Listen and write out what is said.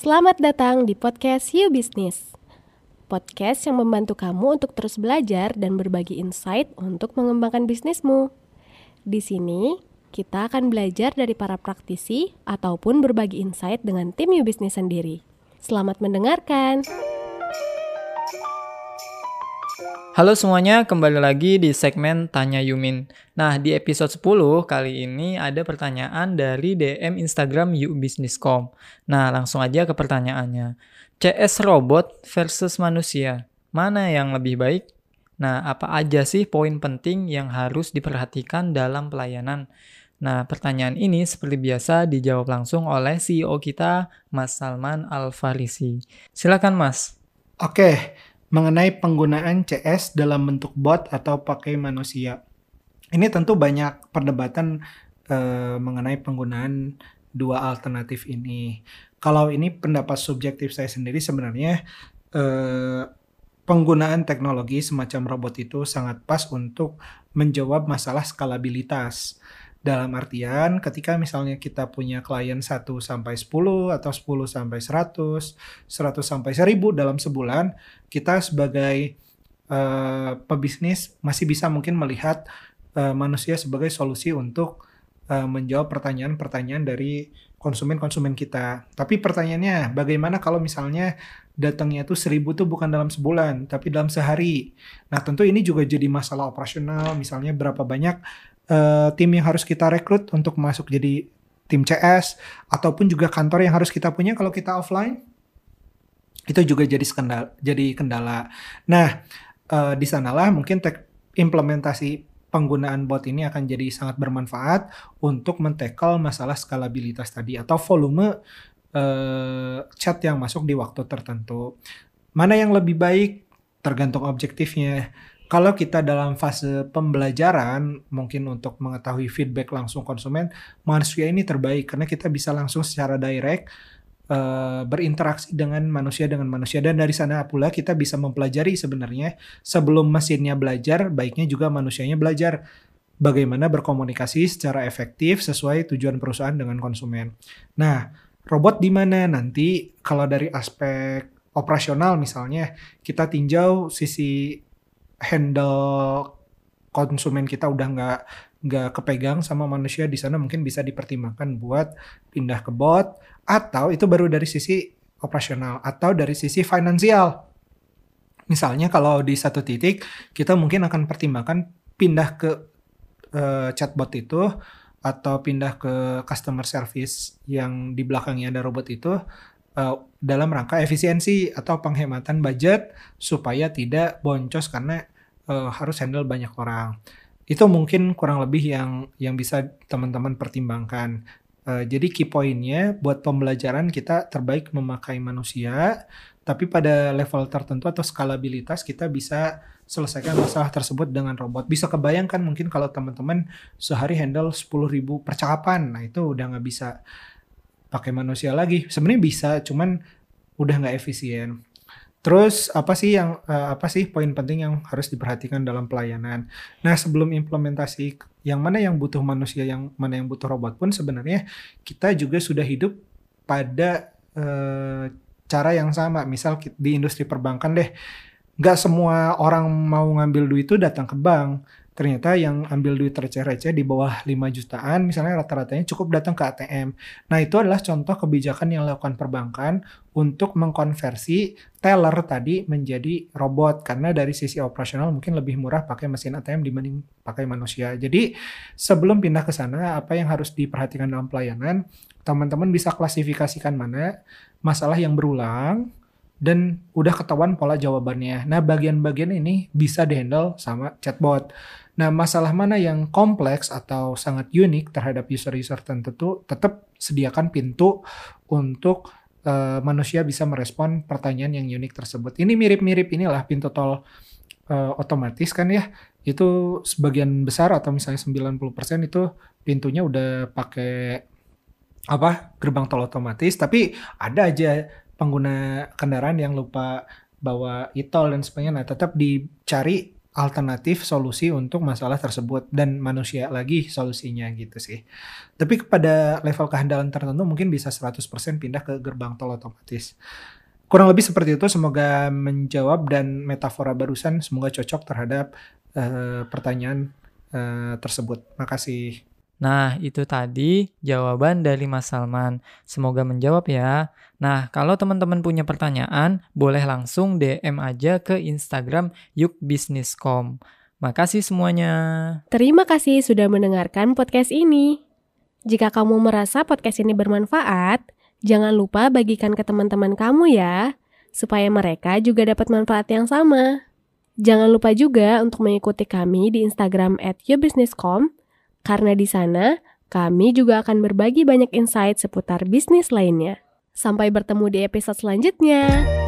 Selamat datang di podcast You Business. Podcast yang membantu kamu untuk terus belajar dan berbagi insight untuk mengembangkan bisnismu. Di sini, kita akan belajar dari para praktisi ataupun berbagi insight dengan tim You Business sendiri. Selamat mendengarkan. Halo semuanya, kembali lagi di segmen Tanya Yumin. Nah, di episode 10 kali ini ada pertanyaan dari DM Instagram YouBusinessCom. Nah, langsung aja ke pertanyaannya. CS robot versus manusia, mana yang lebih baik? Nah, apa aja sih poin penting yang harus diperhatikan dalam pelayanan? Nah, pertanyaan ini seperti biasa dijawab langsung oleh CEO kita, Mas Salman Al-Farisi. Silakan, Mas. Oke, mengenai penggunaan CS dalam bentuk bot atau pakai manusia. Ini tentu banyak perdebatan uh, mengenai penggunaan dua alternatif ini. Kalau ini pendapat subjektif saya sendiri sebenarnya uh, penggunaan teknologi semacam robot itu sangat pas untuk menjawab masalah skalabilitas. Dalam artian ketika misalnya kita punya klien 1 sampai 10 atau 10 sampai 100, 100 sampai 1000 dalam sebulan, kita sebagai uh, pebisnis masih bisa mungkin melihat uh, manusia sebagai solusi untuk uh, menjawab pertanyaan-pertanyaan dari konsumen-konsumen kita. Tapi pertanyaannya, bagaimana kalau misalnya datangnya tuh seribu tuh bukan dalam sebulan, tapi dalam sehari. Nah tentu ini juga jadi masalah operasional, misalnya berapa banyak uh, tim yang harus kita rekrut untuk masuk jadi tim CS ataupun juga kantor yang harus kita punya kalau kita offline itu juga jadi kendala jadi kendala. Nah, uh, di sanalah mungkin tek implementasi penggunaan bot ini akan jadi sangat bermanfaat untuk mentekel masalah skalabilitas tadi atau volume uh, chat yang masuk di waktu tertentu. Mana yang lebih baik tergantung objektifnya. Kalau kita dalam fase pembelajaran, mungkin untuk mengetahui feedback langsung konsumen, manusia ini terbaik karena kita bisa langsung secara direct uh, berinteraksi dengan manusia dengan manusia dan dari sana pula kita bisa mempelajari sebenarnya sebelum mesinnya belajar, baiknya juga manusianya belajar bagaimana berkomunikasi secara efektif sesuai tujuan perusahaan dengan konsumen. Nah, robot di mana nanti kalau dari aspek operasional misalnya kita tinjau sisi handle konsumen kita udah nggak nggak kepegang sama manusia di sana mungkin bisa dipertimbangkan buat pindah ke bot atau itu baru dari sisi operasional atau dari sisi finansial. Misalnya kalau di satu titik kita mungkin akan pertimbangkan pindah ke uh, chatbot itu atau pindah ke customer service yang di belakangnya ada robot itu uh, dalam rangka efisiensi atau penghematan budget supaya tidak boncos karena uh, harus handle banyak orang. Itu mungkin kurang lebih yang yang bisa teman-teman pertimbangkan. Uh, jadi key pointnya buat pembelajaran kita terbaik memakai manusia, tapi pada level tertentu atau skalabilitas kita bisa selesaikan masalah tersebut dengan robot. Bisa kebayangkan mungkin kalau teman-teman sehari handle 10.000 percakapan, nah itu udah nggak bisa pakai manusia lagi. Sebenarnya bisa, cuman udah nggak efisien. Terus apa sih yang uh, apa sih poin penting yang harus diperhatikan dalam pelayanan? Nah, sebelum implementasi yang mana yang butuh manusia, yang mana yang butuh robot pun sebenarnya kita juga sudah hidup pada uh, cara yang sama. Misal di industri perbankan deh, nggak semua orang mau ngambil duit itu datang ke bank ternyata yang ambil duit receh-receh di bawah 5 jutaan misalnya rata-ratanya cukup datang ke ATM. Nah itu adalah contoh kebijakan yang dilakukan perbankan untuk mengkonversi teller tadi menjadi robot karena dari sisi operasional mungkin lebih murah pakai mesin ATM dibanding pakai manusia. Jadi sebelum pindah ke sana apa yang harus diperhatikan dalam pelayanan teman-teman bisa klasifikasikan mana masalah yang berulang dan udah ketahuan pola jawabannya. Nah, bagian-bagian ini bisa dihandle sama chatbot. Nah, masalah mana yang kompleks atau sangat unik terhadap user-user tertentu, tetap sediakan pintu untuk uh, manusia bisa merespon pertanyaan yang unik tersebut. Ini mirip-mirip inilah pintu tol uh, otomatis kan ya. Itu sebagian besar atau misalnya 90% itu pintunya udah pakai apa gerbang tol otomatis, tapi ada aja pengguna kendaraan yang lupa bawa e-tol dan sebagainya. Nah, tetap dicari alternatif solusi untuk masalah tersebut dan manusia lagi solusinya gitu sih. Tapi kepada level kehandalan tertentu mungkin bisa 100% pindah ke gerbang tol otomatis. Kurang lebih seperti itu semoga menjawab dan metafora barusan semoga cocok terhadap uh, pertanyaan uh, tersebut. Makasih. Nah, itu tadi jawaban dari Mas Salman. Semoga menjawab ya. Nah, kalau teman-teman punya pertanyaan, boleh langsung DM aja ke Instagram yukbisniscom. Makasih semuanya. Terima kasih sudah mendengarkan podcast ini. Jika kamu merasa podcast ini bermanfaat, jangan lupa bagikan ke teman-teman kamu ya, supaya mereka juga dapat manfaat yang sama. Jangan lupa juga untuk mengikuti kami di Instagram at yourbusinesscom karena di sana, kami juga akan berbagi banyak insight seputar bisnis lainnya. Sampai bertemu di episode selanjutnya.